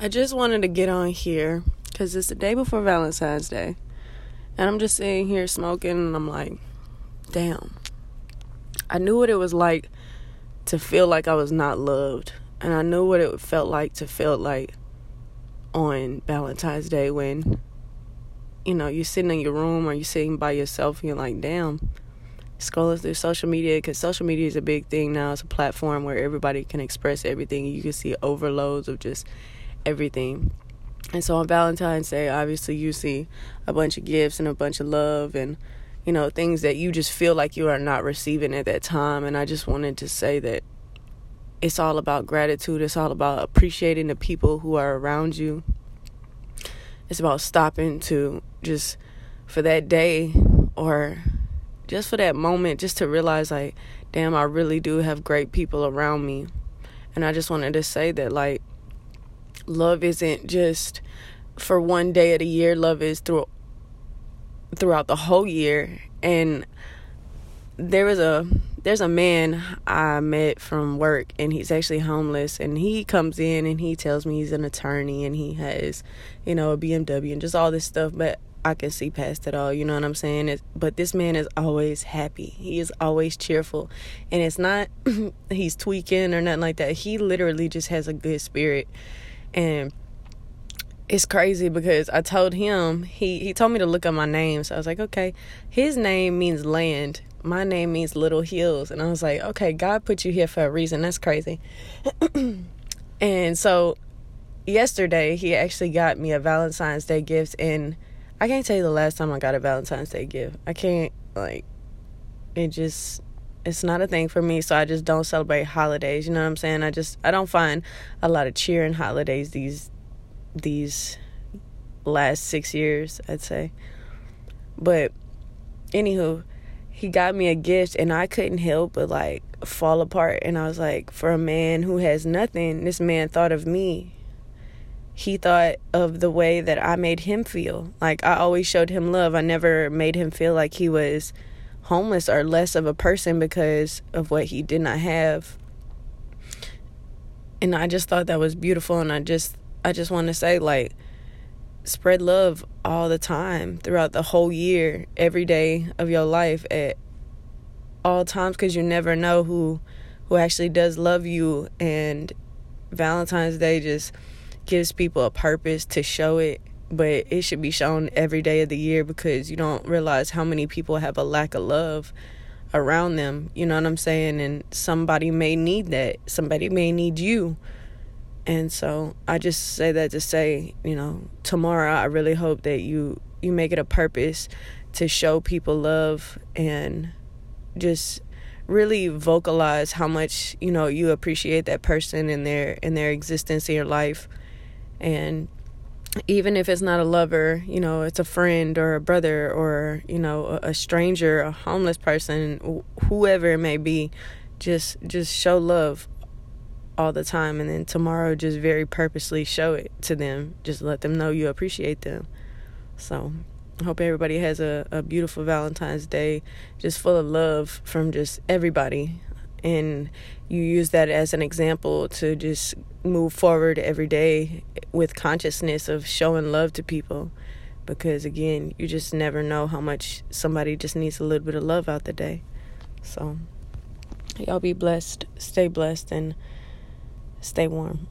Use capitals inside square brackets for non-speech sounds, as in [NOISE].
I just wanted to get on here because it's the day before Valentine's Day. And I'm just sitting here smoking, and I'm like, damn. I knew what it was like to feel like I was not loved. And I knew what it felt like to feel like on Valentine's Day when, you know, you're sitting in your room or you're sitting by yourself and you're like, damn, scrolling through social media because social media is a big thing now. It's a platform where everybody can express everything. You can see overloads of just everything. And so on Valentine's Day, obviously, you see a bunch of gifts and a bunch of love and, you know, things that you just feel like you are not receiving at that time. And I just wanted to say that it's all about gratitude, it's all about appreciating the people who are around you. It's about stopping to just for that day or just for that moment, just to realize, like, damn, I really do have great people around me. And I just wanted to say that, like, love isn't just for one day of the year love is through throughout the whole year. And there was a there's a man I met from work and he's actually homeless and he comes in and he tells me he's an attorney and he has you know a BMW and just all this stuff but I can see past it all you know what I'm saying? It, but this man is always happy. He is always cheerful. And it's not [CLEARS THROAT] he's tweaking or nothing like that. He literally just has a good spirit and it's crazy because I told him he he told me to look up my name, so I was like, okay, his name means land. My name means little hills, and I was like, okay, God put you here for a reason. That's crazy. [CLEARS THROAT] and so yesterday he actually got me a Valentine's Day gift, and I can't tell you the last time I got a Valentine's Day gift. I can't like it just it's not a thing for me so i just don't celebrate holidays you know what i'm saying? I just i don't find a lot of cheer in holidays these these last six years i'd say. But anywho he got me a gift and i couldn't help but like fall apart and i was like for a man who has nothing this man thought of me. He thought of the way that i made him feel. Like i always showed him love. I never made him feel like he was homeless or less of a person because of what he did not have. And I just thought that was beautiful and I just I just want to say like spread love all the time throughout the whole year, every day of your life at all times cuz you never know who who actually does love you and Valentine's Day just gives people a purpose to show it but it should be shown every day of the year because you don't realize how many people have a lack of love around them. You know what I'm saying? And somebody may need that. Somebody may need you. And so I just say that to say, you know, tomorrow I really hope that you you make it a purpose to show people love and just really vocalize how much, you know, you appreciate that person and their in their existence in your life and even if it's not a lover, you know, it's a friend or a brother or, you know, a, stranger, a homeless person, whoever it may be, just just show love all the time and then tomorrow just very purposely show it to them. Just let them know you appreciate them. So, I hope everybody has a, a beautiful Valentine's Day, just full of love from just everybody and you use that as an example to just move forward every day with consciousness of showing love to people. Because again you just never know how much somebody just needs a little bit of love out the day. So y'all be blessed. Stay blessed and stay warm